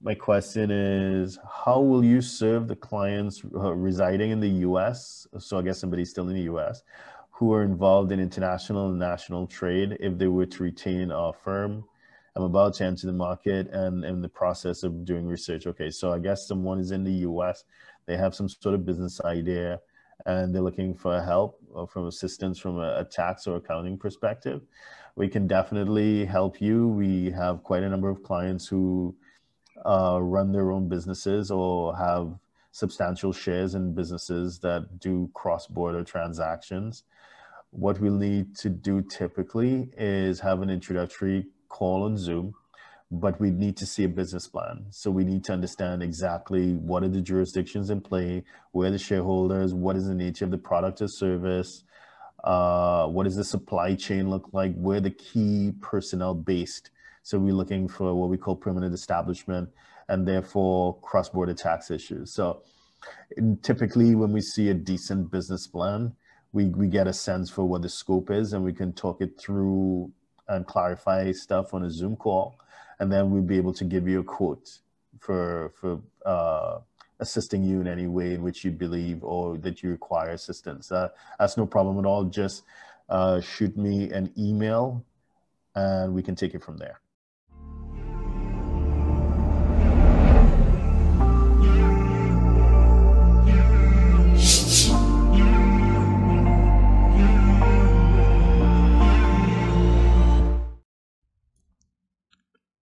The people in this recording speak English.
my question is how will you serve the clients uh, residing in the US? So I guess somebody's still in the US who are involved in international and national trade if they were to retain our firm. I'm about to enter the market and in the process of doing research. Okay, so I guess someone is in the US, they have some sort of business idea and they're looking for help or from assistance from a, a tax or accounting perspective. We can definitely help you. We have quite a number of clients who uh, run their own businesses or have substantial shares in businesses that do cross-border transactions. What we'll need to do typically is have an introductory call on Zoom, but we need to see a business plan. So we need to understand exactly what are the jurisdictions in play, where the shareholders, what is the nature of the product or service, uh, what does the supply chain look like, where the key personnel based. So we're looking for what we call permanent establishment and therefore cross-border tax issues. So typically when we see a decent business plan, we, we get a sense for what the scope is and we can talk it through and clarify stuff on a Zoom call. And then we'll be able to give you a quote for, for uh, assisting you in any way in which you believe or that you require assistance. Uh, that's no problem at all. Just uh, shoot me an email and we can take it from there.